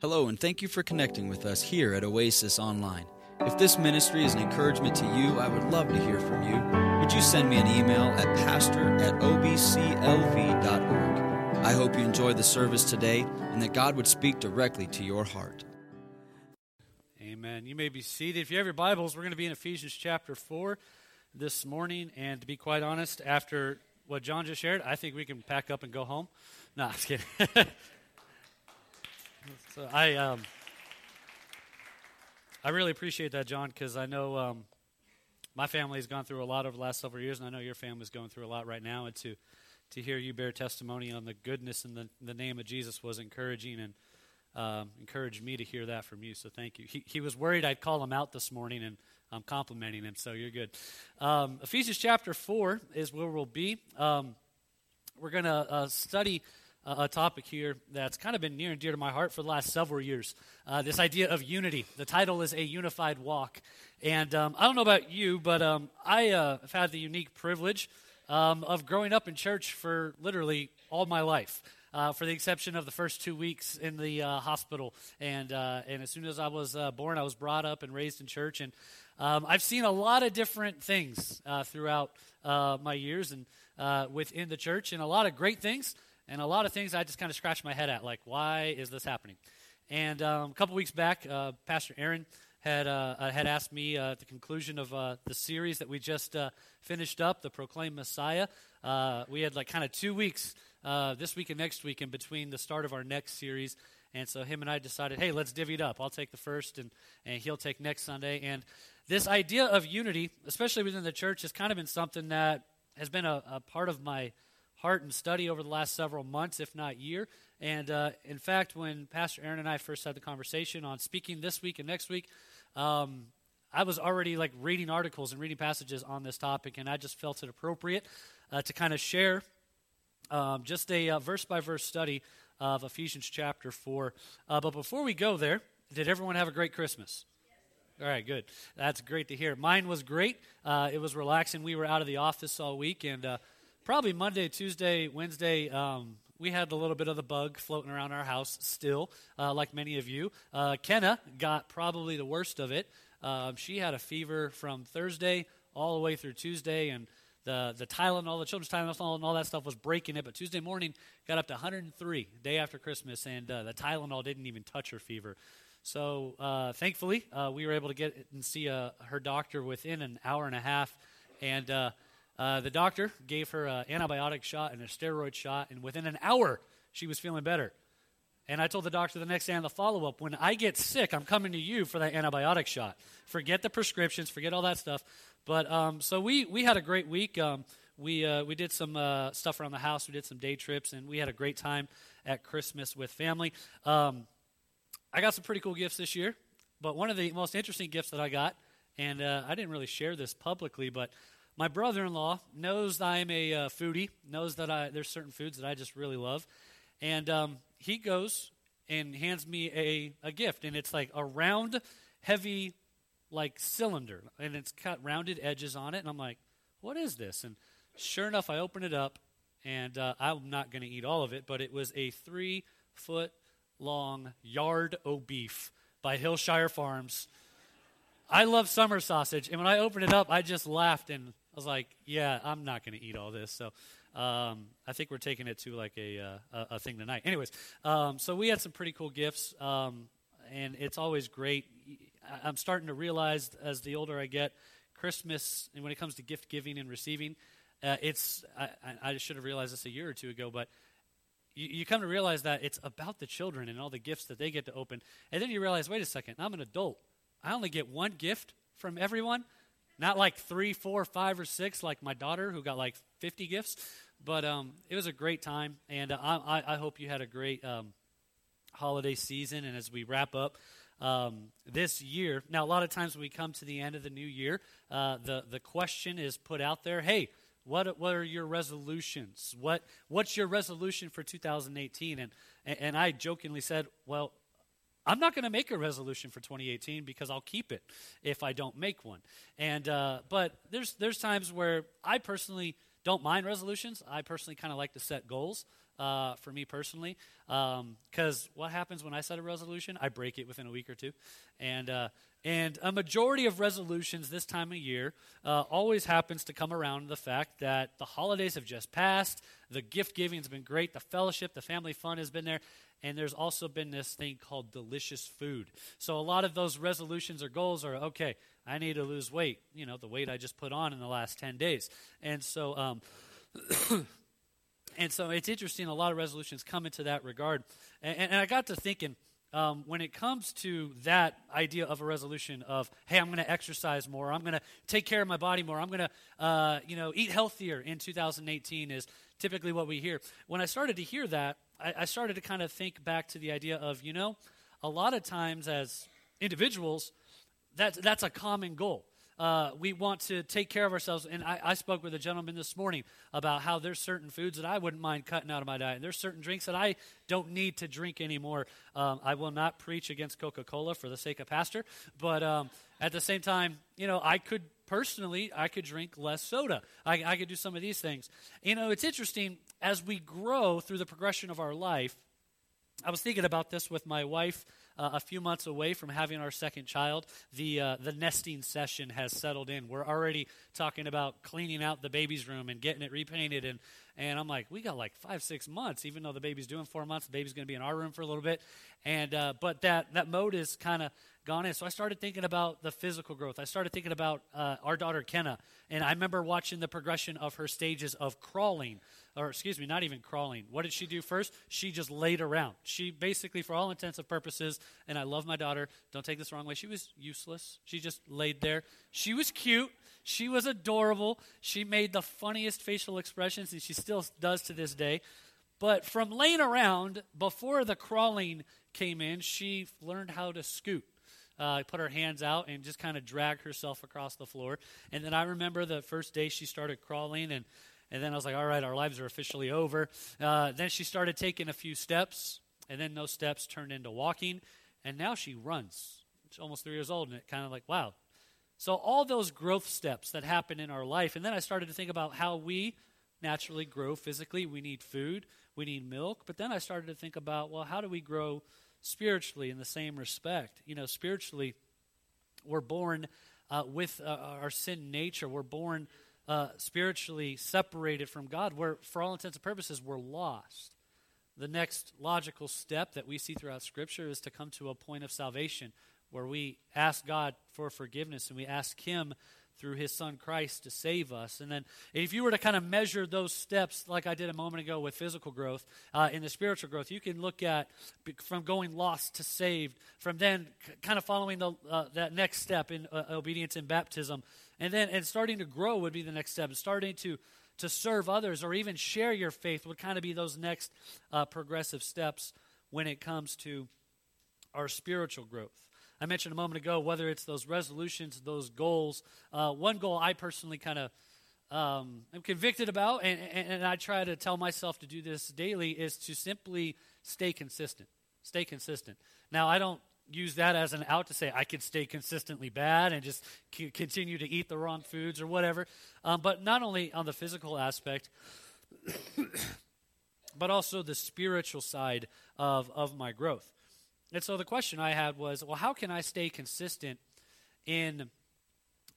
Hello, and thank you for connecting with us here at Oasis Online. If this ministry is an encouragement to you, I would love to hear from you. Would you send me an email at pastor at obclv.org? I hope you enjoyed the service today and that God would speak directly to your heart. Amen. You may be seated. If you have your Bibles, we're going to be in Ephesians chapter 4 this morning. And to be quite honest, after what John just shared, I think we can pack up and go home. No, I'm kidding. so I, um, I really appreciate that, John, because I know um, my family has gone through a lot over the last several years, and I know your family's going through a lot right now. And to to hear you bear testimony on the goodness and the, the name of Jesus was encouraging and um, encouraged me to hear that from you. So thank you. He, he was worried I'd call him out this morning, and I'm complimenting him, so you're good. Um, Ephesians chapter 4 is where we'll be. Um, we're going to uh, study a topic here that's kind of been near and dear to my heart for the last several years. Uh, this idea of unity. The title is A Unified Walk. And um, I don't know about you, but um, I uh, have had the unique privilege um, of growing up in church for literally all my life. Uh, for the exception of the first two weeks in the uh, hospital, and uh, and as soon as I was uh, born, I was brought up and raised in church, and um, I've seen a lot of different things throughout my years and within the church, and a lot of great things, and a lot of things I just kind of scratched my head at, like, why is this happening? And um, a couple weeks back, uh, Pastor Aaron had, uh, uh, had asked me uh, at the conclusion of uh, the series that we just uh, finished up, The Proclaimed Messiah. we had like kind of two weeks, this week and next week, in between the start of our next series. And so him and I decided, hey, let's divvy it up. I'll take the first, and, and he'll take next Sunday. And this idea of unity, especially within the church, has kind of been something that has been a, a part of my heart and study over the last several months, if not year. And uh, in fact, when Pastor Aaron and I first had the conversation on speaking this week and next week, um, I was already like reading articles and reading passages on this topic, and I just felt it appropriate uh, to kind of share um, just a verse by verse study of Ephesians chapter 4. Uh, but before we go there, did everyone have a great Christmas? All right, good. That's great to hear. Mine was great. Uh, it was relaxing. We were out of the office all week, and uh, probably Monday, Tuesday, Wednesday, um, we had a little bit of the bug floating around our house still, uh, like many of you. Uh, Kenna got probably the worst of it. Um, she had a fever from Thursday all the way through Tuesday, and the, the Tylenol, the children's Tylenol, and all that stuff was breaking it. But Tuesday morning got up to 103, day after Christmas, and uh, the Tylenol didn't even touch her fever. So uh, thankfully, uh, we were able to get and see uh, her doctor within an hour and a half, and uh, the doctor gave her an antibiotic shot and a steroid shot, and within an hour, she was feeling better. And I told the doctor the next day on the follow up, when I get sick, I'm coming to you for that antibiotic shot. Forget the prescriptions, forget all that stuff. But um, so we, we had a great week. Um, we, uh, we did some uh, stuff around the house, we did some day trips, and we had a great time at Christmas with family. Um, I got some pretty cool gifts this year, but one of the most interesting gifts that I got, and uh, I didn't really share this publicly, but my brother-in-law knows I'm a uh, foodie, knows that I, there's certain foods that I just really love, and um, he goes and hands me a, a gift, and it's like a round, heavy, like cylinder, and it's got rounded edges on it, and I'm like, what is this? And sure enough, I open it up, and uh, I'm not going to eat all of it, but it was a three foot long yard o beef by Hillshire Farms. I love summer sausage, and when I opened it up, I just laughed and was like, yeah, I'm not going to eat all this. So um, I think we're taking it to like a, uh, a thing tonight. Anyways, um, so we had some pretty cool gifts, um, and it's always great. I'm starting to realize as the older I get, Christmas, and when it comes to gift giving and receiving, uh, it's I, I, should have realized this a year or two ago, but you come to realize that it's about the children and all the gifts that they get to open, and then you realize, wait a second, I'm an adult. I only get one gift from everyone. Not like three, four, five, or six, like my daughter who got like 50 gifts. But um, it was a great time, and uh, I, I, hope you had a great um, holiday season. And as we wrap up um, this year, now a lot of times when we come to the end of the new year, uh, the the question is put out there: Hey, what what are your resolutions? What what's your resolution for 2018? And and I jokingly said, well, I'm not going to make a resolution for 2018 because I'll keep it if I don't make one. And uh, but there's there's times where I personally don't mind resolutions. I personally kind of like to set goals. uh, for me personally. Because um, what happens when I set a resolution? I break it within a week or two. And, uh, and a majority of resolutions this time of year uh, always happens to come around the fact that the holidays have just passed, the gift giving has been great, the fellowship, the family fun has been there, and there's also been this thing called delicious food. So a lot of those resolutions or goals are okay, I need to lose weight, you know, the weight I just put on in the last 10 days. And so, um, and so it's interesting, a lot of resolutions come into that regard. And, and I got to thinking, um, when it comes to that idea of a resolution of, hey, I'm going to exercise more, I'm going to take care of my body more, I'm going to, uh, you know, eat healthier in 2018 is typically what we hear. When I started to hear that, I, I started to kind of think back to the idea of, you know, a lot of times as individuals, that's, that's a common goal. Uh, we want to take care of ourselves. And I, I, spoke with a gentleman this morning about how there's certain foods that I wouldn't mind cutting out of my diet. And there's certain drinks that I don't need to drink anymore. Um, I will not preach against Coca Cola for the sake of pastor, but um, at the same time, you know, I could personally, I could drink less soda. I, I could do some of these things. You know, it's interesting as we grow through the progression of our life. I was thinking about this with my wife uh, a few months away from having our second child. The, uh, the nesting session has settled in. We're already talking about cleaning out the baby's room and getting it repainted. And, and I'm like, we got like five, six months, even though the baby's doing four months. The baby's going to be in our room for a little bit. And, uh, but that, that mode is kind of gone in. So I started thinking about the physical growth. I started thinking about uh, our daughter Kenna, and I remember watching the progression of her stages of crawling, or excuse me, not even crawling. What did she do first? She just laid around. She basically, for all intents and purposes, and I love my daughter. Don't take this wrong way. She was useless. She just laid there. She was cute. She was adorable. She made the funniest facial expressions, and she still does to this day. But from laying around before the crawling came in, she learned how to scoot uh, put her hands out and just kind of drag herself across the floor. And then I remember the first day she started crawling, and, and then I was like, all right, our lives are officially over. Uh, then she started taking a few steps, and then those steps turned into walking, and now she runs. She's almost three years old, and it kind of like, wow. So all those growth steps that happen in our life, and then I started to think about how we naturally grow physically. We need food, we need milk, but then I started to think about, well, how do we grow spiritually in the same respect. You know, spiritually, we're born uh, with uh, our sin nature. We're born uh, spiritually separated from God. We're, for all intents and purposes, we're lost. The next logical step that we see throughout Scripture is to come to a point of salvation where we ask God for forgiveness and we ask Him through his son Christ to save us. And then, if you were to kind of measure those steps, like I did a moment ago with physical growth, uh, in the spiritual growth, you can look at from going lost to saved, from then kind of following the, uh, that next step in uh, obedience in baptism, and then and starting to grow would be the next step. Starting to to serve others or even share your faith would kind of be those next uh, progressive steps when it comes to our spiritual growth. I mentioned a moment ago, whether it's those resolutions, those goals. Uh, one goal I personally kind of um, am convicted about, and, and, and I try to tell myself to do this daily, is to simply stay consistent. Stay consistent. Now, I don't use that as an out to say I can stay consistently bad and just c- continue to eat the wrong foods or whatever. Um, but not only on the physical aspect, but also the spiritual side of, of my growth. And so the question I had was, well, how can I stay consistent in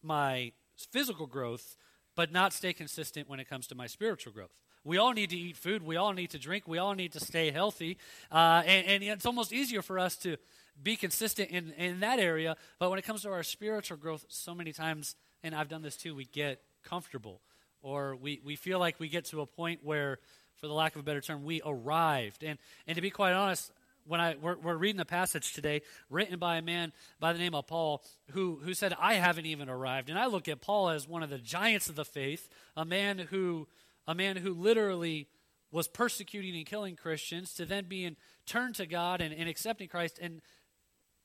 my physical growth, but not stay consistent when it comes to my spiritual growth? We all need to eat food. We all need to drink. We all need to stay healthy. Uh, and, and, it's almost easier for us to be consistent in, in that area. But when it comes to our spiritual growth, so many times, and I've done this too, we get comfortable or we, we feel like we get to a point where, for the lack of a better term, we arrived. And, and to be quite honest, when I we're, we're, reading the passage today written by a man by the name of Paul who who said I haven't even arrived and I look at Paul as one of the giants of the faith a man who a man who literally was persecuting and killing Christians to then being turned to God and, and accepting Christ and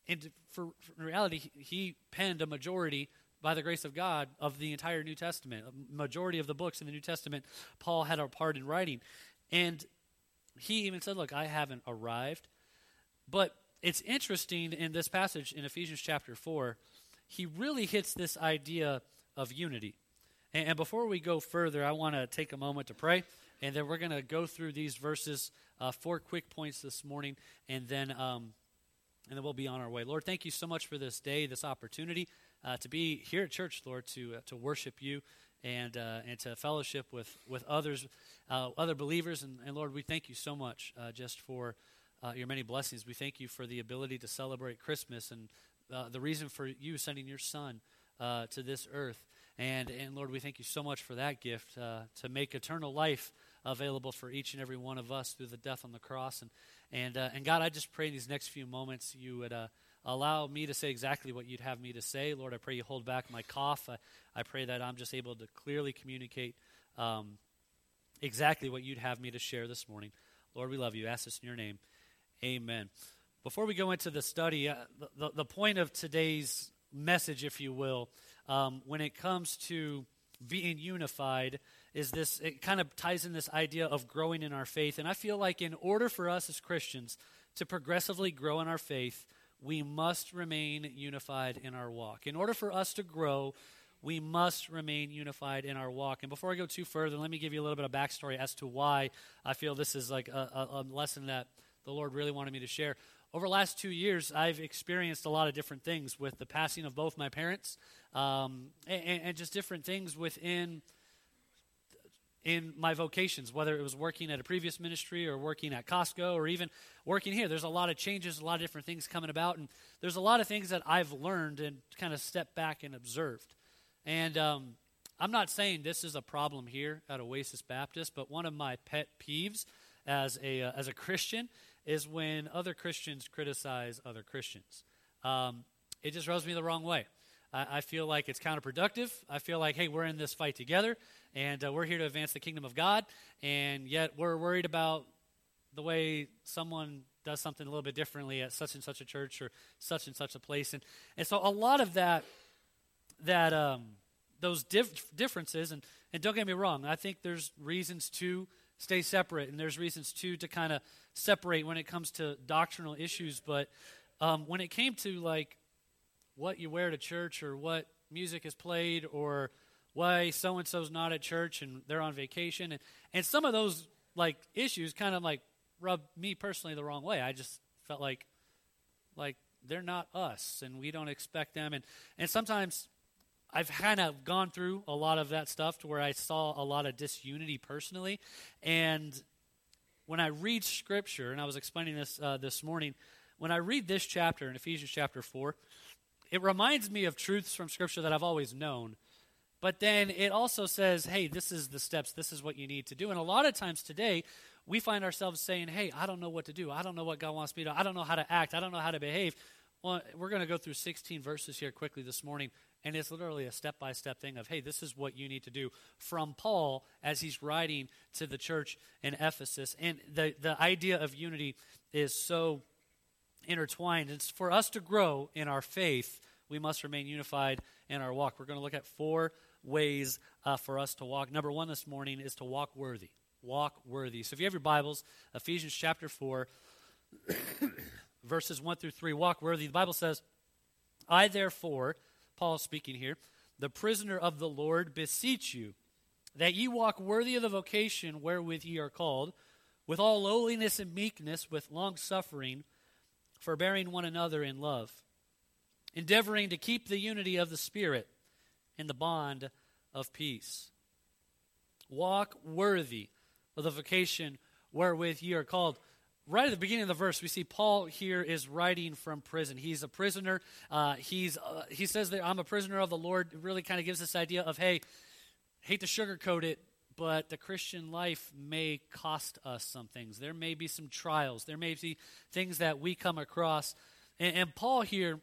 and for, for in reality he, penned a majority by the grace of God of the entire New Testament a majority of the books in the New Testament Paul had a part in writing and he even said look I haven't arrived but it's interesting in this passage in Ephesians chapter 4, he really hits this idea of unity. And, before we go further, I want to take a moment to pray. And then we're going to go through these verses, uh, four quick points this morning, and then, um, and then we'll be on our way. Lord, thank you so much for this day, this opportunity uh, to be here at church, Lord, to, uh, to worship you and, uh, and to fellowship with, with others, uh, other believers. And, and, Lord, we thank you so much uh, just for your many blessings. We thank you for the ability to celebrate Christmas and the reason for you sending your son to this earth. And, and Lord, we thank you so much for that gift uh, to make eternal life available for each and every one of us through the death on the cross. And, and, uh, and God, I just pray in these next few moments you would uh, allow me to say exactly what you'd have me to say. Lord, I pray you hold back my cough. I, I pray that I'm just able to clearly communicate um, exactly what you'd have me to share this morning. Lord, we love you. Ask this in your name. Amen. Before we go into the study, uh, the, the point of today's message, if you will, um, when it comes to being unified is this it kind of ties in this idea of growing in our faith. And i feel like in order for us as christians to progressively grow in our faith we must remain unified in our walk. In order for us to grow we must remain unified in our walk. And before i go too further let me give you a little bit of backstory as to why i feel this is like a, a, a lesson that the lord really wanted me to share. Over the last two years, I've experienced a lot of different things with the passing of both my parents, um, and, and, just different things within in my vocations, whether it was working at a previous ministry or working at Costco or even working here. There's a lot of changes, a lot of different things coming about, and there's a lot of things that I've learned and kind of stepped back and observed. And um, I'm not saying this is a problem here at Oasis Baptist, but one of my pet peeves as a uh, as a Christian is when other Christians criticize other Christians. Um, it just rubs me the wrong way. I, I, feel like it's counterproductive. I feel like, hey, we're in this fight together, and uh, we're here to advance the kingdom of God, and yet we're worried about the way someone does something a little bit differently at such and such a church or such and such a place. And, and so a lot of that, that um, those dif- differences, and, and don't get me wrong, I think there's reasons to stay separate, and there's reasons too to kind of separate when it comes to doctrinal issues. But um, when it came to like what you wear to church, or what music is played, or why so and so's not at church and they're on vacation, and and some of those like issues kind of like rub me personally the wrong way. I just felt like like they're not us, and we don't expect them, and and sometimes I've kind of gone through a lot of that stuff to where I saw a lot of disunity personally. And when I read Scripture, and I was explaining this uh, this morning, when I read this chapter in Ephesians chapter 4, it reminds me of truths from Scripture that I've always known. But then it also says, hey, this is the steps, this is what you need to do. And a lot of times today, we find ourselves saying, hey, I don't know what to do. I don't know what God wants me to do. I don't know how to act. I don't know how to behave. Well, we're going to go through 16 verses here quickly this morning and it's literally a step by step thing of, hey, this is what you need to do from Paul as he's writing to the church in Ephesus. And the, the idea of unity is so intertwined. It's for us to grow in our faith, we must remain unified in our walk. We're going to look at four ways uh, for us to walk. Number one this morning is to walk worthy. Walk worthy. So if you have your Bibles, Ephesians chapter 4, verses 1 through 3, walk worthy. The Bible says, I therefore Paul speaking here, the prisoner of the Lord, beseech you that ye walk worthy of the vocation wherewith ye are called, with all lowliness and meekness, with long suffering, forbearing one another in love, endeavoring to keep the unity of the Spirit in the bond of peace. Walk worthy of the vocation wherewith ye are called right at the beginning of the verse, we see Paul here is writing from prison. He's a prisoner. Uh, he's uh, he says that I'm a prisoner of the Lord. It really kind of gives this idea of hey, hate to sugarcoat it, but the Christian life may cost us some things. There may be some trials. There may be things that we come across. And, and Paul here,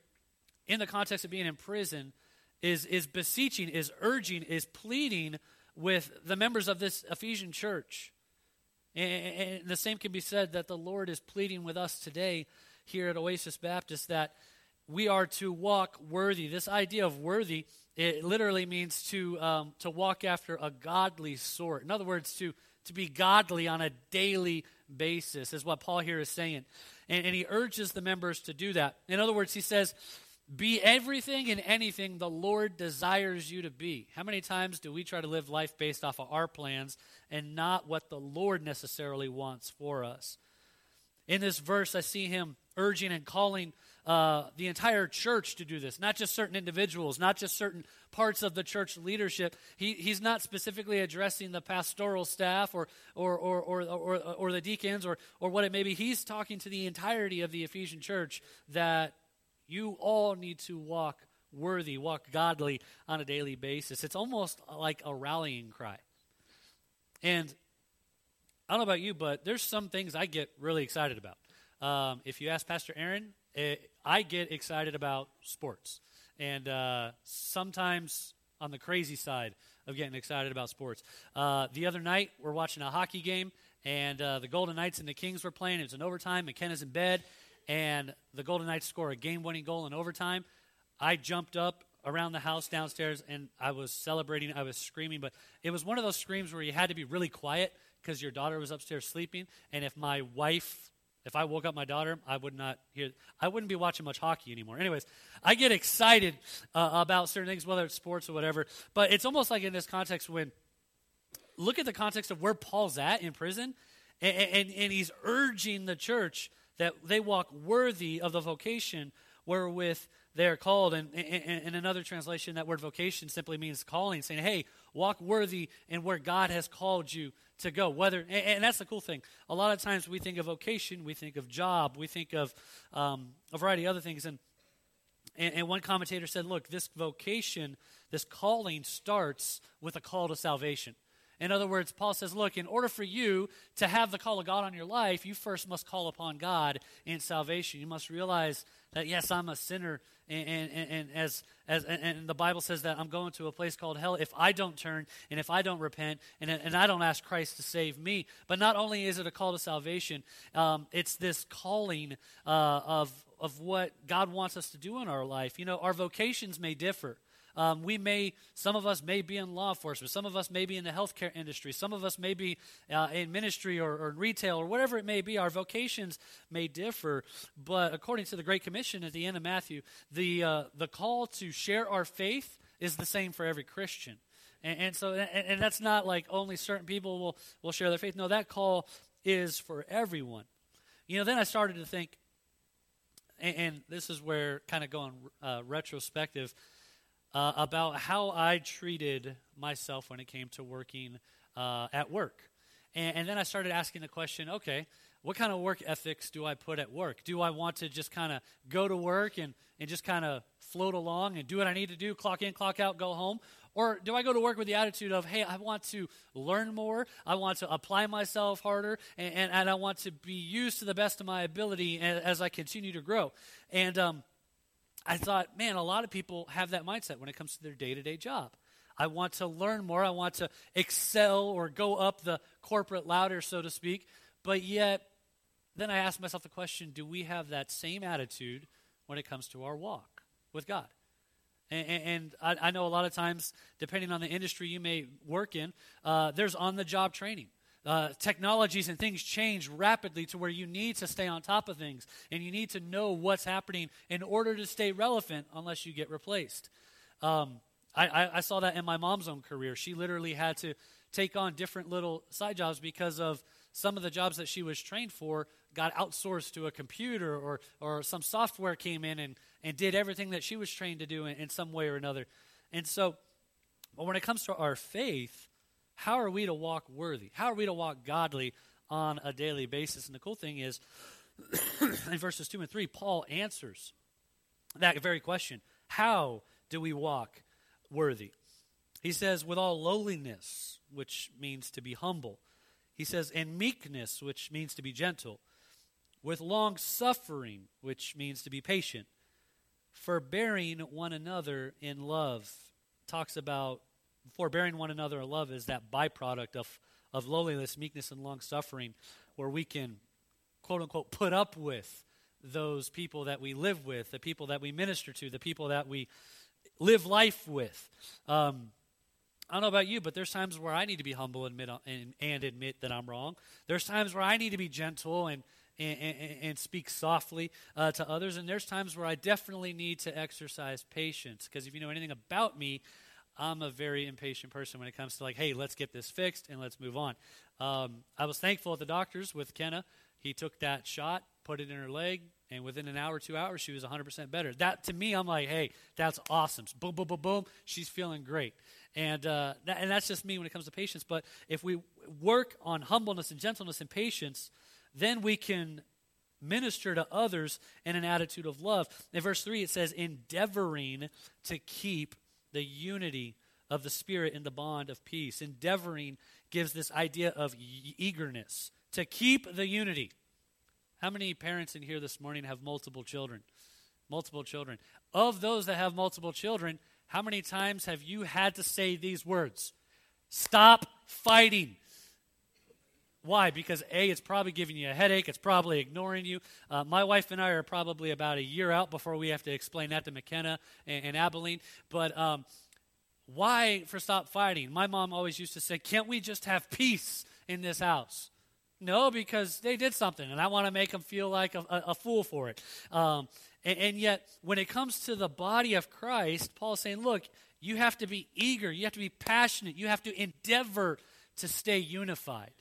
in the context of being in prison, is is beseeching, is urging, is pleading with the members of this Ephesian church and, the same can be said that the Lord is pleading with us today here at Oasis Baptist that we are to walk worthy. This idea of worthy, it literally means to, um, to walk after a godly sort. In other words, to, to be godly on a daily basis, is what Paul here is saying. And, and he urges the members to do that. In other words, he says, Be everything and anything the Lord desires you to be. How many times do we try to live life based off of our plans and not what the Lord necessarily wants for us? In this verse, I see him urging and calling uh, the entire church to do this, not just certain individuals, not just certain parts of the church leadership. He, he's not specifically addressing the pastoral staff or, or, or, or, or, or the deacons or, or what it may be. He's talking to the entirety of the Ephesian church that you all need to walk worthy, walk godly on a daily basis. It's almost like a rallying cry. And I don't know about you, but there's some things I get really excited about. Um, if you ask Pastor Aaron, it, I get excited about sports. And uh, sometimes on the crazy side of getting excited about sports. Uh, the other night, we're watching a hockey game, and uh, the Golden Knights and the Kings were playing. It was in overtime. McKenna's in bed, and the Golden Knights score a game winning goal in overtime. I jumped up around the house downstairs, and I was celebrating. I was screaming, but it was one of those screams where you had to be really quiet because your daughter was upstairs sleeping. And if my wife if I woke up my daughter, I would not hear. I wouldn't be watching much hockey anymore. Anyways, I get excited uh, about certain things, whether it's sports or whatever. But it's almost like in this context when look at the context of where Paul's at in prison, and, and, and he's urging the church that they walk worthy of the vocation wherewith they're called. And in another translation, that word vocation simply means calling, saying, hey, walk worthy in where God has called you to go. Whether and that's the cool thing. A lot of times we think of vocation, we think of job, we think of um, a variety of other things. And, and and one commentator said, look, this vocation, this calling starts with a call to salvation. In other words, Paul says, look, in order for you to have the call of God on your life, you first must call upon God in salvation. You must realize that, yes, I'm a sinner, and, and, and as, as, and the Bible says that I'm going to a place called hell if I don't turn and if I don't repent and, and I don't ask Christ to save me. But not only is it a call to salvation, um, it's this calling uh, of, of what God wants us to do in our life. You know, our vocations may differ. Um, we may, some of us may be in law enforcement, some of us may be in the healthcare industry, some of us may be uh, in ministry or, or in retail or whatever it may be. Our vocations may differ, but according to the Great Commission at the end of Matthew, the uh, the call to share our faith is the same for every Christian. And, and so, and, and that's not like only certain people will will share their faith. No, that call is for everyone. You know, then I started to think, and, this is where kind of going uh, retrospective uh, about how I treated myself when it came to working uh, at work. And, and, then I started asking the question okay, what kind of work ethics do I put at work? Do I want to just kind of go to work and, and just kind of float along and do what I need to do, clock in, clock out, go home? Or do I go to work with the attitude of, hey, I want to learn more, I want to apply myself harder, and, and, and I want to be used to the best of my ability as, as I continue to grow? And um, I thought, man, a lot of people have that mindset when it comes to their day to day job. I want to learn more. I want to excel or go up the corporate ladder, so to speak. But yet, then I ask myself the question do we have that same attitude when it comes to our walk with God? And, and I, I, know a lot of times, depending on the industry you may work in, uh, there's on the job training uh, technologies and things change rapidly to where you need to stay on top of things and you need to know what's happening in order to stay relevant unless you get replaced. Um, I, I, I saw that in my mom's own career. She literally had to take on different little side jobs because of some of the jobs that she was trained for got outsourced to a computer or, or some software came in and, and did everything that she was trained to do in, in some way or another. And so, but when it comes to our faith, how are we to walk worthy? How are we to walk godly on a daily basis? And the cool thing is, in verses 2 and 3, Paul answers that very question How do we walk worthy? He says, with all lowliness, which means to be humble. He says, and meekness, which means to be gentle. With long suffering, which means to be patient. Forbearing one another in love. Talks about forbearing one another in love is that byproduct of, of lowliness, meekness, and long suffering, where we can, quote unquote, put up with those people that we live with, the people that we minister to, the people that we live life with. Um, I don't know about you, but there's times where I need to be humble and admit, and, and admit that I'm wrong. There's times where I need to be gentle and, and, and, and speak softly uh, to others. And there's times where I definitely need to exercise patience because if you know anything about me, I'm a very impatient person when it comes to like, hey, let's get this fixed and let's move on. Um, I was thankful at the doctor's with Kenna. He took that shot, put it in her leg, and within an hour, two hours, she was 100% better. That to me, I'm like, hey, that's awesome. Boom, boom, boom, boom. She's feeling great. And, uh, that, and that's just me when it comes to patience. But if we work on humbleness and gentleness and patience, then we can minister to others in an attitude of love. In verse 3, it says, endeavoring to keep the unity of the Spirit in the bond of peace. Endeavoring gives this idea of eagerness to keep the unity. How many parents in here this morning have multiple children? Multiple children. Of those that have multiple children, how many times have you had to say these words? Stop fighting. Why? Because A, it's probably giving you a headache. It's probably ignoring you. Uh, my wife and I are probably about a year out before we have to explain that to McKenna and, and Abilene. But um, why for stop fighting? My mom always used to say, can't we just have peace in this house? No, because they did something, and I want to make them feel like a, a, a fool for it. Um, and, and yet, when it comes to the body of Christ, Paul's saying, look, you have to be eager, you have to be passionate, you have to endeavor to stay unified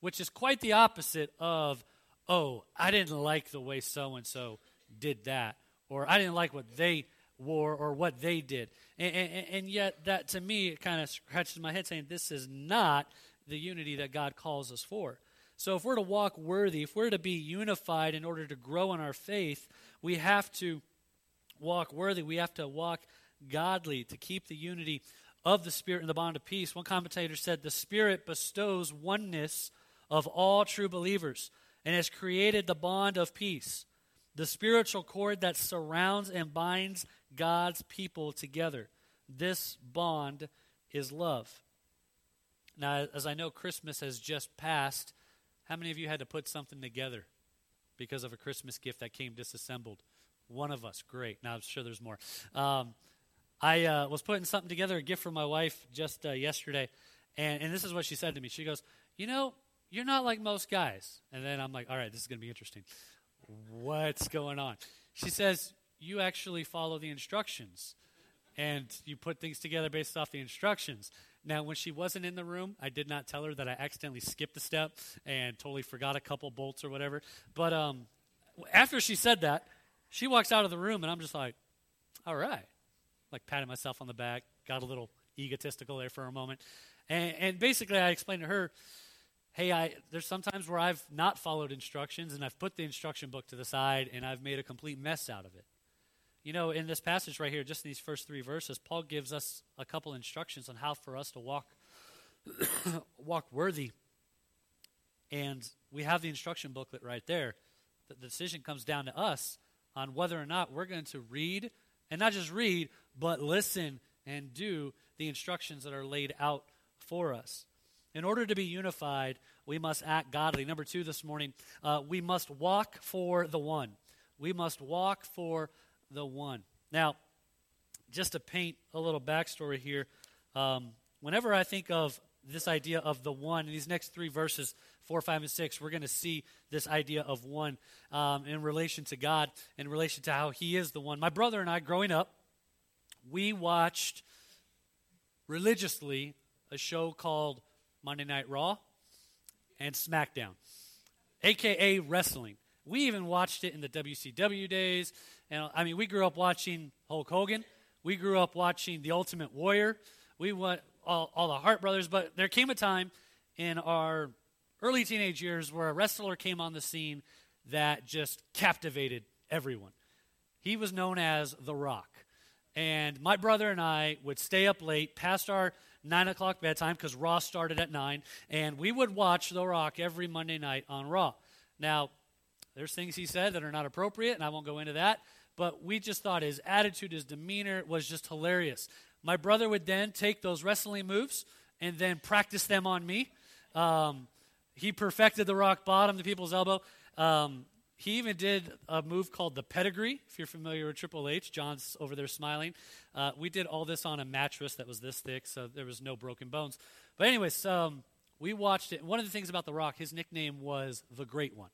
which is quite the opposite of, oh, I didn't like the way so and so did that, or I didn't like what they wore or what they did. And, and, and yet, that to me, it kind of scratches my head saying, this is not the unity that God calls us for. So, if we're to walk worthy, if we're to be unified in order to grow in our faith, we have to walk worthy. We have to walk godly to keep the unity of the Spirit and the bond of peace. One commentator said, The Spirit bestows oneness of all true believers and has created the bond of peace, the spiritual cord that surrounds and binds God's people together. This bond is love. Now, as I know Christmas has just passed, how many of you had to put something together because of a Christmas gift that came disassembled? One of us, great. Now I'm sure there's more. Um, I uh, was putting something together, a gift for my wife, just uh, yesterday, and, and this is what she said to me. She goes, "You know, you're not like most guys. And then I'm like, All right, this is going to be interesting. What's going on? She says, You actually follow the instructions and you put things together based off the instructions. Now, when she wasn't in the room, I did not tell her that I accidentally skipped a step and totally forgot a couple bolts or whatever. But um, after she said that, she walks out of the room, and I'm just like, all right. Like patting myself on the back, got a little egotistical there for a moment. And, and basically, I explained to her, hey, I, there's sometimes where I've not followed instructions and I've put the instruction book to the side and I've made a complete mess out of it. You know, in this passage right here, just in these first three verses, Paul gives us a couple instructions on how for us to walk walk worthy. And we have the instruction booklet right there. The decision comes down to us on whether or not we're going to read, and not just read, but listen and do the instructions that are laid out for us. In order to be unified, we must act godly. Number two this morning, uh, we must walk for the one. We must walk for the one. Now, just to paint a little backstory here, um, whenever I think of this idea of the one, in these next three verses, four, five, and six, we're going to see this idea of one um, in relation to God, in relation to how He is the one. My brother and I, growing up, we watched religiously a show called Monday Night Raw, and SmackDown, aka wrestling. We even watched it in the WCW days. And I mean, we grew up watching Hulk Hogan. We grew up watching The Ultimate Warrior. We went all, all the Hart brothers. But there came a time in our early teenage years where a wrestler came on the scene that just captivated everyone. He was known as The Rock. And my brother and I would stay up late past our 9 o'clock bedtime because Raw started at 9, and we would watch The Rock every Monday night on Raw. Now, there's things he said that are not appropriate, and I won't go into that, but we just thought his attitude, his demeanor was just hilarious. My brother would then take those wrestling moves and then practice them on me. Um, he perfected the rock bottom, the people's elbow. Um, he even did a move called the pedigree. If you're familiar with Triple H, John's over there smiling. Uh, we did all this on a mattress that was this thick, so there was no broken bones. But anyways, um, we watched it. One of the things about The Rock, his nickname was the Great One.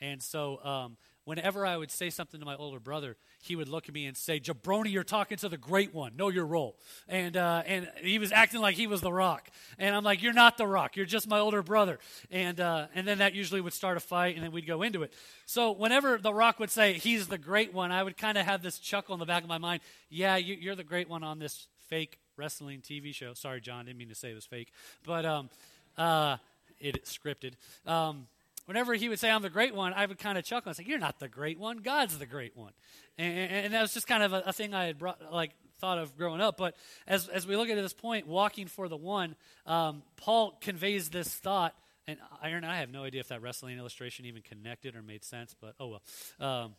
And so um, whenever I would say something to my older brother, he would look at me and say, Jabroni, you're talking to the great one. Know your role. And, uh, and he was acting like he was the rock. And I'm like, You're not the rock. You're just my older brother. And, uh, and then that usually would start a fight, and then we'd go into it. So whenever the rock would say, He's the great one, I would kind of have this chuckle in the back of my mind. Yeah, you, are the great one on this fake wrestling TV show. Sorry, John, didn't mean to say it was fake. But um, uh, it scripted. Um, whenever he would say, I'm the great one, I would kind of chuckle and say, You're not the great one. God's the great one. And, and that was just kind of a, a, thing I had brought, like, thought of growing up. But as, as we look at this point, walking for the one, um, Paul conveys this thought. And Aaron, I have no idea if that wrestling illustration even connected or made sense, but oh well. Um,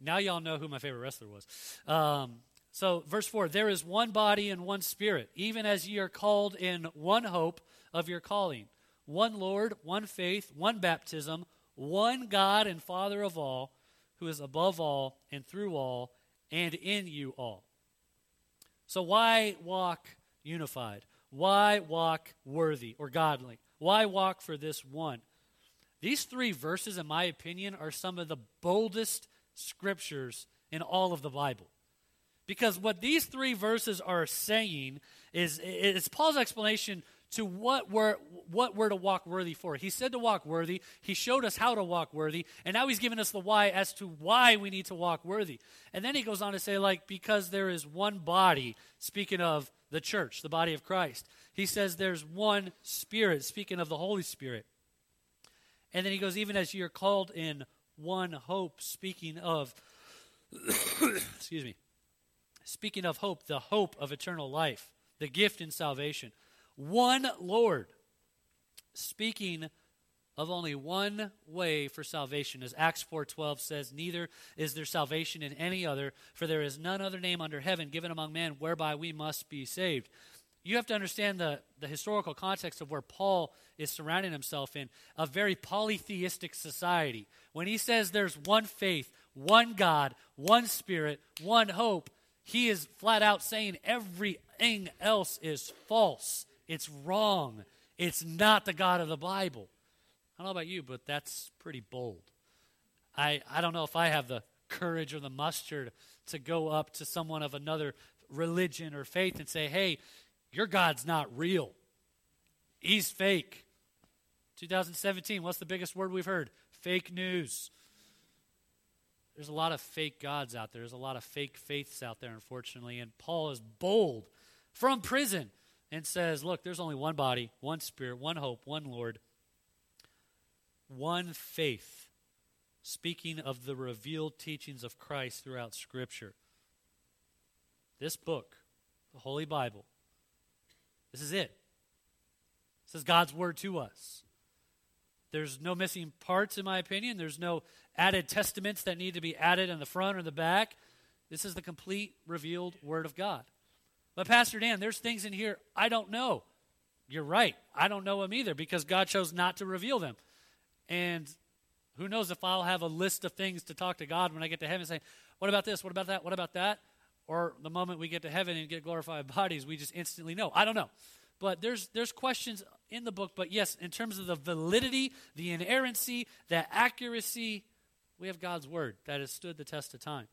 now y'all know who my favorite wrestler was. Um, so, verse 4 There is one body and one spirit, even as ye are called in one hope of your calling one Lord, one faith, one baptism, one God and Father of all, who is above all and through all and in you all. So, why walk unified? Why walk worthy or godly? Why walk for this one? These three verses, in my opinion, are some of the boldest scriptures in all of the Bible. Because what these three verses are saying is, is Paul's explanation to what we're, what we're to walk worthy for. He said to walk worthy. He showed us how to walk worthy. And now he's given us the why as to why we need to walk worthy. And then he goes on to say, like, because there is one body, speaking of the church, the body of Christ. He says there's one spirit, speaking of the Holy Spirit. And then he goes, even as you're called in one hope, speaking of, excuse me, speaking of hope, the hope of eternal life, the gift in salvation one Lord. Speaking of only one way for salvation as acts 4.12 says neither is there salvation in any other for there is none other name under heaven given among men whereby we must be saved. You have to understand the, the historical context of where paul is surrounding himself in a very polytheistic society. When he says there's one faith one god one spirit one hope he is flat out saying everything else is false it's wrong. It's not the God of the Bible. I don't know about you, but that's pretty bold. I, I don't know if I have the courage or the mustard to go up to someone of another religion or faith and say, hey, your God's not real. He's fake. 2017, what's the biggest word we've heard? Fake news. There's a lot of fake gods out there. There's a lot of fake faiths out there, unfortunately. And Paul is bold from prison and says, Look, there's only one body, one spirit, one hope, one Lord, one faith. Speaking of the revealed teachings of Christ throughout Scripture. This book, the Holy Bible, this is it. This is God's Word to us. There's no missing parts, in my opinion. There's no added testaments that need to be added in the front or the back. This is the complete revealed Word of God. But, Pastor Dan, there's things in here I don't know. You're right. I don't know them either because God chose not to reveal them. And who knows if I'll have a list of things to talk to God when I get to heaven saying, What about this? What about that? What about that? Or the moment we get to heaven and get glorified bodies, we just instantly know. I don't know. But there's there's questions in the book, but yes, in terms of the validity, the inerrancy, the accuracy, we have God's word that has stood the test of time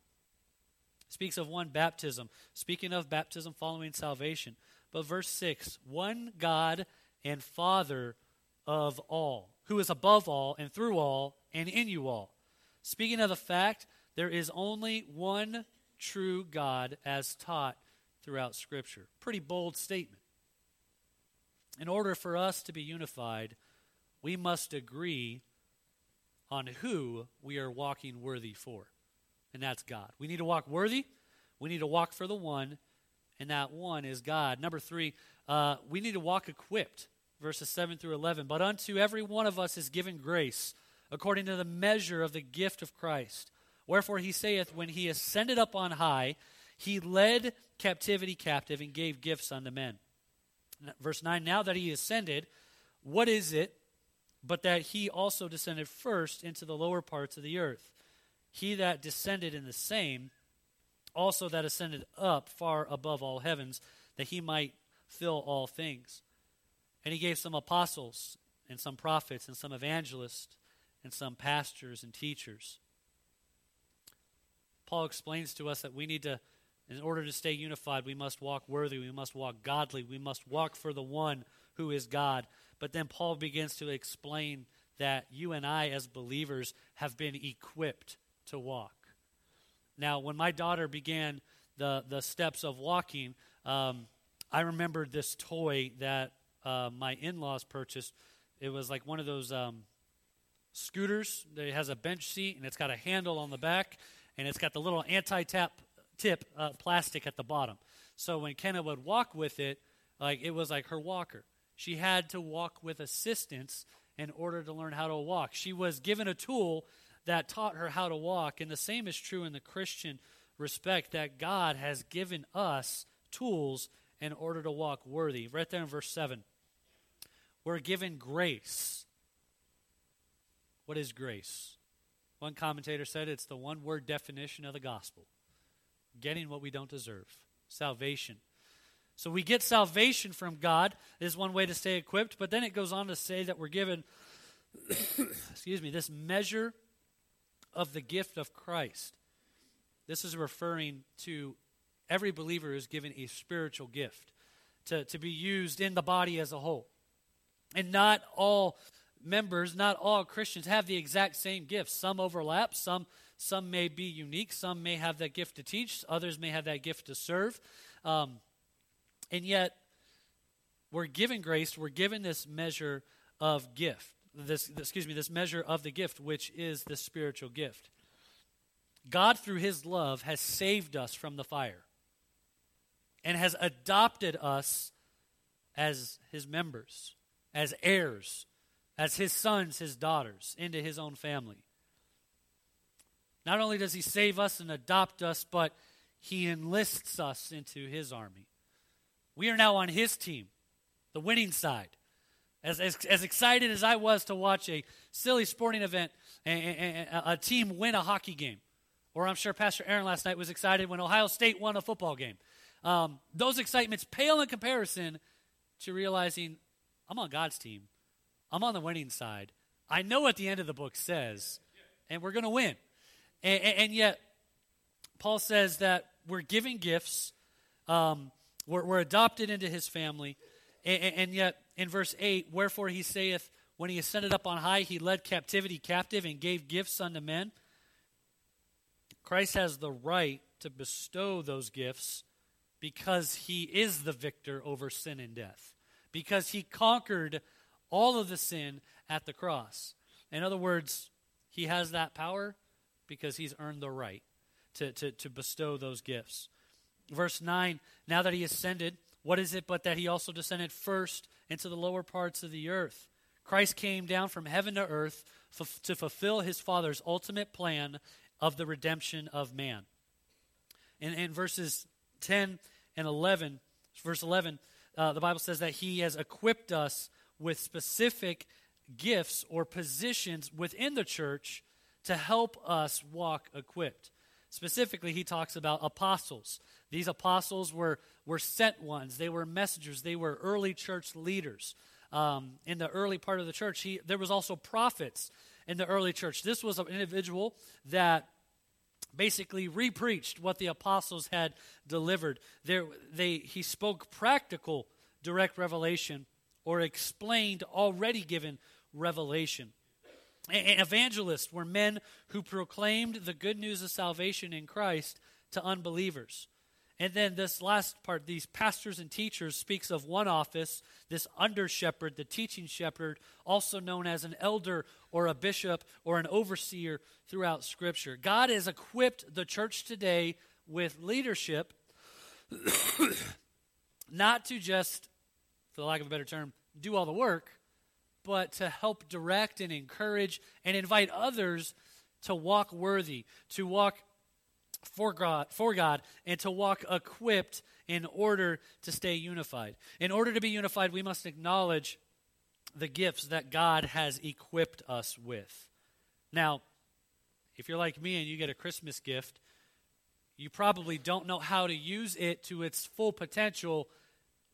speaks of one baptism, speaking of baptism following salvation. But verse 6 one God and Father of all, who is above all and through all and in you all. Speaking of the fact, there is only one true God as taught throughout Scripture. Pretty bold statement. In order for us to be unified, we must agree on who we are walking worthy for and that's God. We need to walk worthy. We need to walk for the one, and that one is God. Number three, uh, we need to walk equipped. Verses 7 through 11. But unto every one of us is given grace, according to the measure of the gift of Christ. Wherefore he saith, When he ascended up on high, he led captivity captive and gave gifts unto men. Verse 9 Now that he ascended, what is it but that he also descended first into the lower parts of the earth? He that descended in the same, also that ascended up far above all heavens, that he might fill all things. And he gave some apostles, and some prophets and some evangelists and some pastors and teachers. Paul explains to us that we need to, in order to stay unified, we must walk worthy, we must walk godly, we must walk for the one who is God. But then Paul begins to explain that you and I, as believers, have been equipped to walk. Now, when my daughter began the, the steps of walking, um, I remembered this toy that uh, my in laws purchased. It was like one of those um, scooters that has a bench seat and it's got a handle on the back and it's got the little anti tap tip uh, plastic at the bottom. So when Kenna would walk with it, like it was like her walker. She had to walk with assistance in order to learn how to walk. She was given a tool that taught her how to walk, and the same is true in the Christian respect that God has given us tools in order to walk worthy. Right there in verse 7. We're given grace. What is grace? One commentator said it's the one word definition of the gospel getting what we don't deserve salvation. So we get salvation from God is one way to stay equipped, but then it goes on to say that we're given excuse me, this measure of the gift of Christ. This is referring to every believer is given a spiritual gift to, to be used in the body as a whole. And not all members, not all Christians have the exact same gifts. Some overlap, some some may be unique, some may have that gift to teach, others may have that gift to serve. Um, and yet, we're given grace, we're given this measure of gift. This, excuse me, this measure of the gift, which is the spiritual gift. God, through his love, has saved us from the fire and has adopted us as his members, as heirs, as his sons, his daughters, into his own family. Not only does he save us and adopt us, but he enlists us into his army. We are now on his team, the winning side. As, as, as excited as I was to watch a silly sporting event and, and, and a team win a hockey game, or I'm sure Pastor Aaron last night was excited when Ohio State won a football game. Um, those excitements pale in comparison to realizing I'm on God's team. I'm on the winning side. I know what the end of the book says, and we're going to win. And, and, yet, Paul says that we're giving gifts, um, we're, we're, adopted into his family, and, and yet, in verse 8, wherefore he saith, when he ascended up on high, he led captivity captive and gave gifts unto men. Christ has the right to bestow those gifts because he is the victor over sin and death, because he conquered all of the sin at the cross. In other words, he has that power because he's earned the right to, to, to bestow those gifts. Verse 9 Now that he ascended, what is it but that he also descended first into the lower parts of the earth? Christ came down from heaven to earth f- to fulfill his Father's ultimate plan of the redemption of man. In, in verses 10 and 11, verse 11, uh, the Bible says that He has equipped us with specific gifts or positions within the church to help us walk equipped. Specifically, he talks about apostles. These apostles were, were sent ones, they were messengers, they were early church leaders. Um, in the early part of the church, he, there was also prophets in the early church. This was an individual that basically repreached what the apostles had delivered. There, they, he spoke practical direct revelation or explained already given revelation. And evangelists were men who proclaimed the good news of salvation in Christ to unbelievers. And then this last part, these pastors and teachers, speaks of one office, this under shepherd, the teaching shepherd, also known as an elder or a bishop or an overseer throughout Scripture. God has equipped the church today with leadership, not to just, for the lack of a better term, do all the work, but to help direct and encourage and invite others to walk worthy, to walk for God, for God and to walk equipped in order to stay unified. In order to be unified, we must acknowledge the gifts that God has equipped us with. Now, if you're like me and you get a Christmas gift, you probably don't know how to use it to its full potential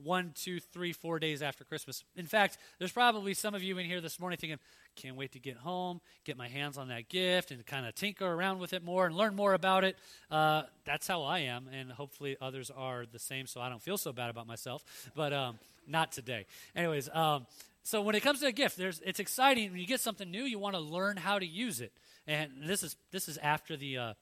one, two, three, four days after Christmas. In fact, there's probably some of you in here this morning thinking, can't wait to get home, get my hands on that gift, and kind of tinker around with it more and learn more about it. Uh, that's how I am, and hopefully others are the same, so I don't feel so bad about myself. But um, not today. Anyways, um, so when it comes to a gift, there's it's exciting when you get something new. You want to learn how to use it, and this is this is after the uh,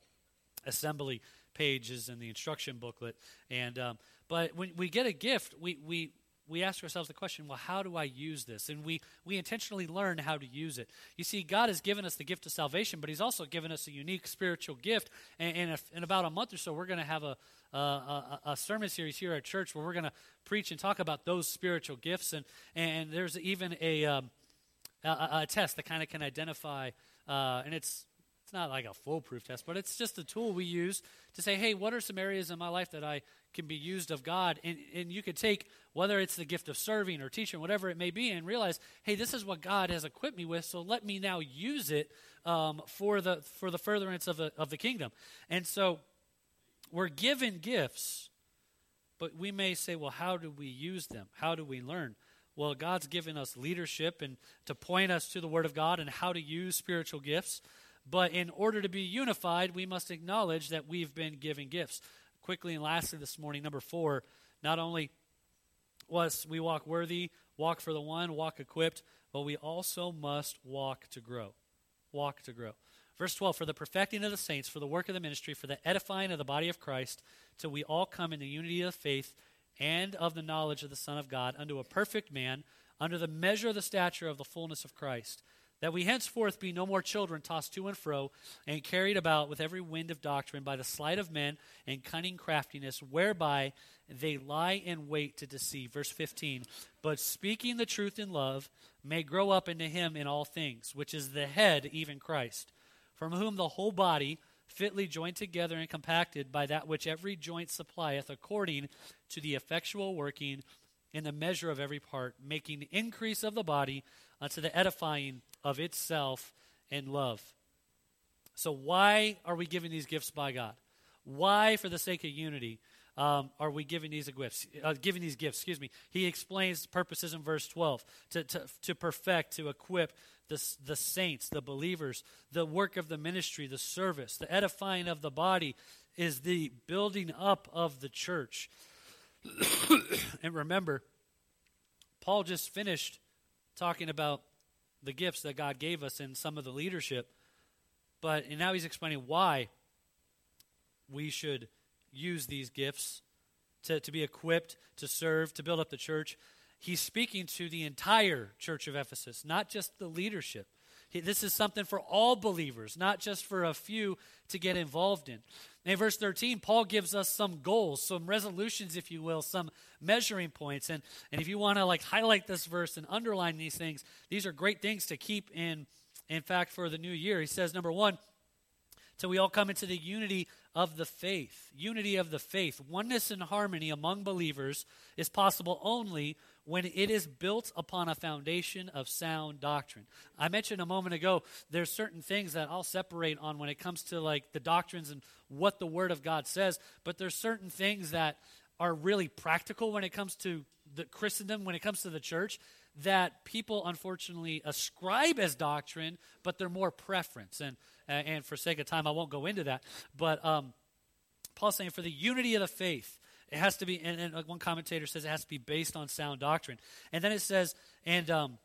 assembly pages and the instruction booklet. And um, but when we get a gift, we we we ask ourselves the question, well, how do I use this? And we, we intentionally learn how to use it. You see, God has given us the gift of salvation, but He's also given us a unique spiritual gift. And, and if, in about a month or so, we're going to have a, a, a, sermon series here at church where we're going to preach and talk about those spiritual gifts. And, and there's even a, um, a, a, test that kind of can identify, uh, and it's not like a foolproof test, but it's just a tool we use to say, hey, what are some areas in my life that I can be used of God? And, and you could take, whether it's the gift of serving or teaching, whatever it may be, and realize, hey, this is what God has equipped me with, so let me now use it um, for, the, for the furtherance of the, of the kingdom. And so we're given gifts, but we may say, well, how do we use them? How do we learn? Well, God's given us leadership and to point us to the Word of God and how to use spiritual gifts. But in order to be unified, we must acknowledge that we've been given gifts. Quickly and lastly, this morning, number four, not only was we walk worthy, walk for the one, walk equipped, but we also must walk to grow. Walk to grow. Verse 12 For the perfecting of the saints, for the work of the ministry, for the edifying of the body of Christ, till we all come in the unity of faith and of the knowledge of the Son of God, unto a perfect man, under the measure of the stature of the fullness of Christ that we henceforth be no more children tossed to and fro and carried about with every wind of doctrine by the sleight of men and cunning craftiness whereby they lie in wait to deceive. Verse 15 but speaking the truth in love may grow up into him in all things which is the head even Christ from whom the whole body fitly joined together and compacted by that which every joint supplieth according to the effectual working in the measure of every part making increase of the body unto the edifying of itself and love. So, why are we giving these gifts by God? Why, for the sake of unity, um, are we giving these gifts? Uh, giving these gifts, excuse me. He explains purposes in verse 12 to, to, to perfect, to equip the, the saints, the believers, the work of the ministry, the service, the edifying of the body is the building up of the church. and remember, Paul just finished talking about the gifts that God gave us and some of the leadership. But and now he's explaining why we should use these gifts to, to be equipped, to serve, to build up the church. He's speaking to the entire church of Ephesus, not just the leadership. This is something for all believers, not just for a few to get involved in. In verse 13, Paul gives us some goals, some resolutions, if you will, some measuring points. And, and if you want to like highlight this verse and underline these things, these are great things to keep in, in fact, for the new year. He says, number one, till we all come into the unity of the faith. Unity of the faith. Oneness and harmony among believers is possible only when it is built upon a foundation of sound doctrine. I mentioned a moment ago there's certain things that I'll separate on when it comes to like the doctrines and what the word of God says, but there's certain things that are really practical when it comes to the Christendom, when it comes to the church, that people unfortunately ascribe as doctrine, but they're more preference. And and for sake of time, I won't go into that. But um, Paul's saying for the unity of the faith, it has to be, and, and, one commentator says it has to be based on sound doctrine. And then it says, and, um,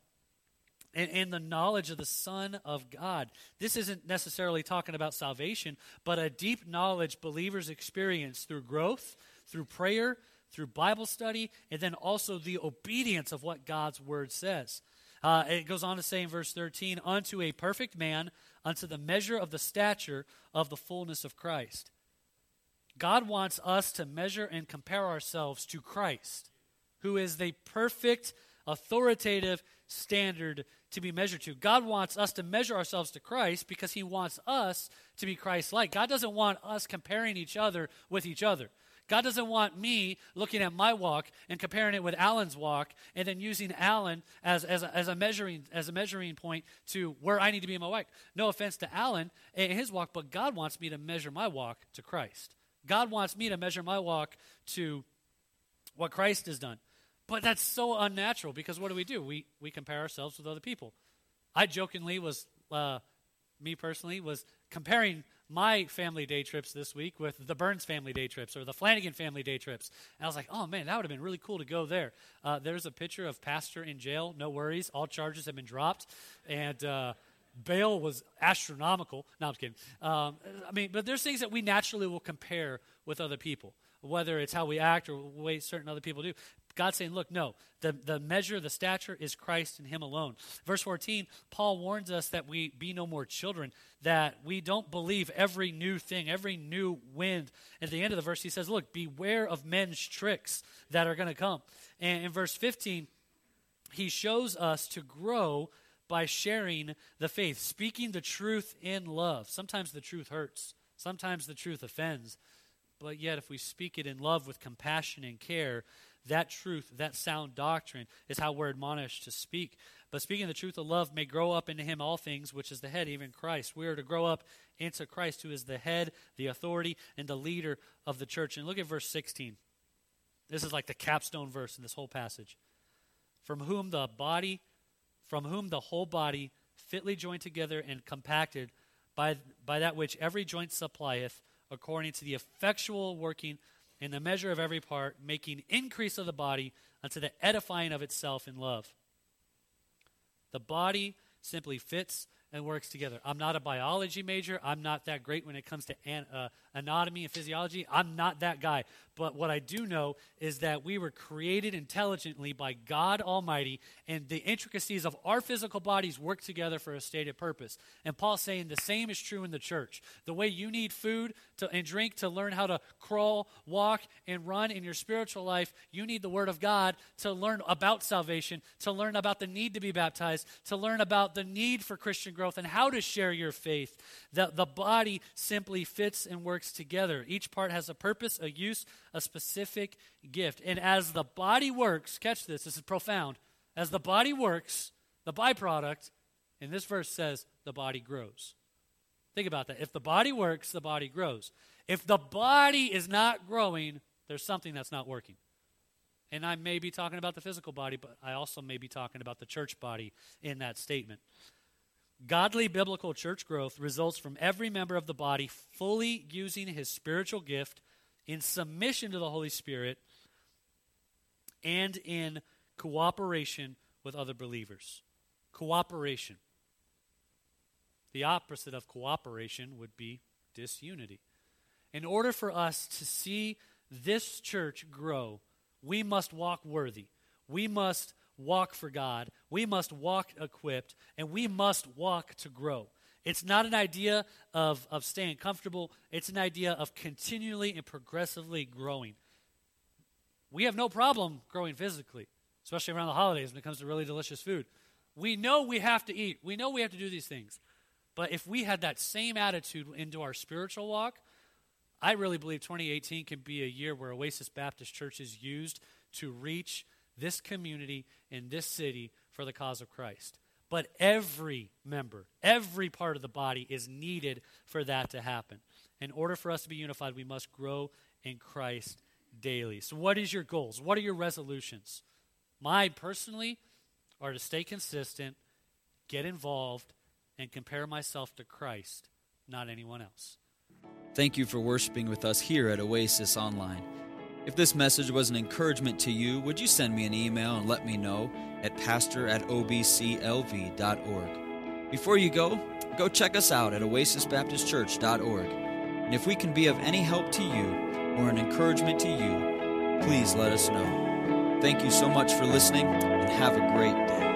and, and the knowledge of the Son of God. This isn't necessarily talking about salvation, but a deep knowledge believers experience through growth, through prayer, through Bible study, and then also the obedience of what God's word says. Uh, it goes on to say in verse 13, unto a perfect man, unto the measure of the stature of the fullness of Christ. God wants us to measure and compare ourselves to Christ, who is the perfect, authoritative standard to be measured to. God wants us to measure ourselves to Christ because he wants us to be Christ like. God doesn't want us comparing each other with each other. God doesn't want me looking at my walk and comparing it with Alan's walk and then using Alan as, as, a, as, a measuring, as a measuring point to where I need to be in my walk. No offense to Alan and his walk, but God wants me to measure my walk to Christ. God wants me to measure my walk to what Christ has done. But that's so unnatural because what do we do? We, we compare ourselves with other people. I jokingly was, uh, me personally, was comparing my family day trips this week with the Burns family day trips or the Flanagan family day trips. And I was like, oh man, that would have been really cool to go there. Uh, there's a picture of Pastor in jail. No worries. All charges have been dropped. And, uh, bail was astronomical. No, I'm kidding. Um, I mean, but there's things that we naturally will compare with other people, whether it's how we act or the way certain other people do. God's saying, look, no, the, the measure, the stature is Christ and Him alone. Verse 14, Paul warns us that we be no more children, that we don't believe every new thing, every new wind. At the end of the verse, he says, look, beware of men's tricks that are going to come. And in verse 15, he shows us to grow by sharing the faith, speaking the truth in love. Sometimes the truth hurts, sometimes the truth offends. But yet, if we speak it in love with compassion and care, that truth, that sound doctrine, is how we're admonished to speak. But speaking the truth of love may grow up into him all things, which is the head, even Christ. We are to grow up into Christ, who is the head, the authority, and the leader of the church. And look at verse 16. This is like the capstone verse in this whole passage. From whom the body, from whom the whole body, fitly joined together and compacted by, by that which every joint supplieth, according to the effectual working in the measure of every part, making increase of the body unto the edifying of itself in love. The body simply fits and works together. I'm not a biology major. I'm not that great when it comes to an, uh, anatomy and physiology. I'm not that guy. But what I do know is that we were created intelligently by God Almighty, and the intricacies of our physical bodies work together for a stated purpose. And Paul's saying the same is true in the church. The way you need food to, and drink to learn how to crawl, walk, and run in your spiritual life, you need the Word of God to learn about salvation, to learn about the need to be baptized, to learn about the need for Christian growth and how to share your faith. The, the body simply fits and works together. Each part has a purpose, a use, a specific gift. And as the body works, catch this, this is profound. As the body works, the byproduct, in this verse says, the body grows. Think about that. If the body works, the body grows. If the body is not growing, there's something that's not working. And I may be talking about the physical body, but I also may be talking about the church body in that statement. Godly biblical church growth results from every member of the body fully using his spiritual gift in submission to the Holy Spirit and in cooperation with other believers. Cooperation. The opposite of cooperation would be disunity. In order for us to see this church grow, we must walk worthy. We must walk for God. We must walk equipped, and we must walk to grow. It's not an idea of, of staying comfortable, it's an idea of continually and progressively growing. We have no problem growing physically, especially around the holidays when it comes to really delicious food. We know we have to eat, we know we have to do these things. But if we had that same attitude into our spiritual walk, I really believe 2018 can be a year where Oasis Baptist Church is used to reach this community in this city for the cause of Christ. But every member, every part of the body is needed for that to happen. In order for us to be unified, we must grow in Christ daily. So, what is your goals? What are your resolutions? My personally are to stay consistent, get involved, and compare myself to Christ, not anyone else. Thank you for worshiping with us here at Oasis Online. If this message was an encouragement to you, would you send me an email and let me know at pastor at obclv.org? Before you go, go check us out at oasisbaptistchurch.org. And if we can be of any help to you or an encouragement to you, please let us know. Thank you so much for listening and have a great day.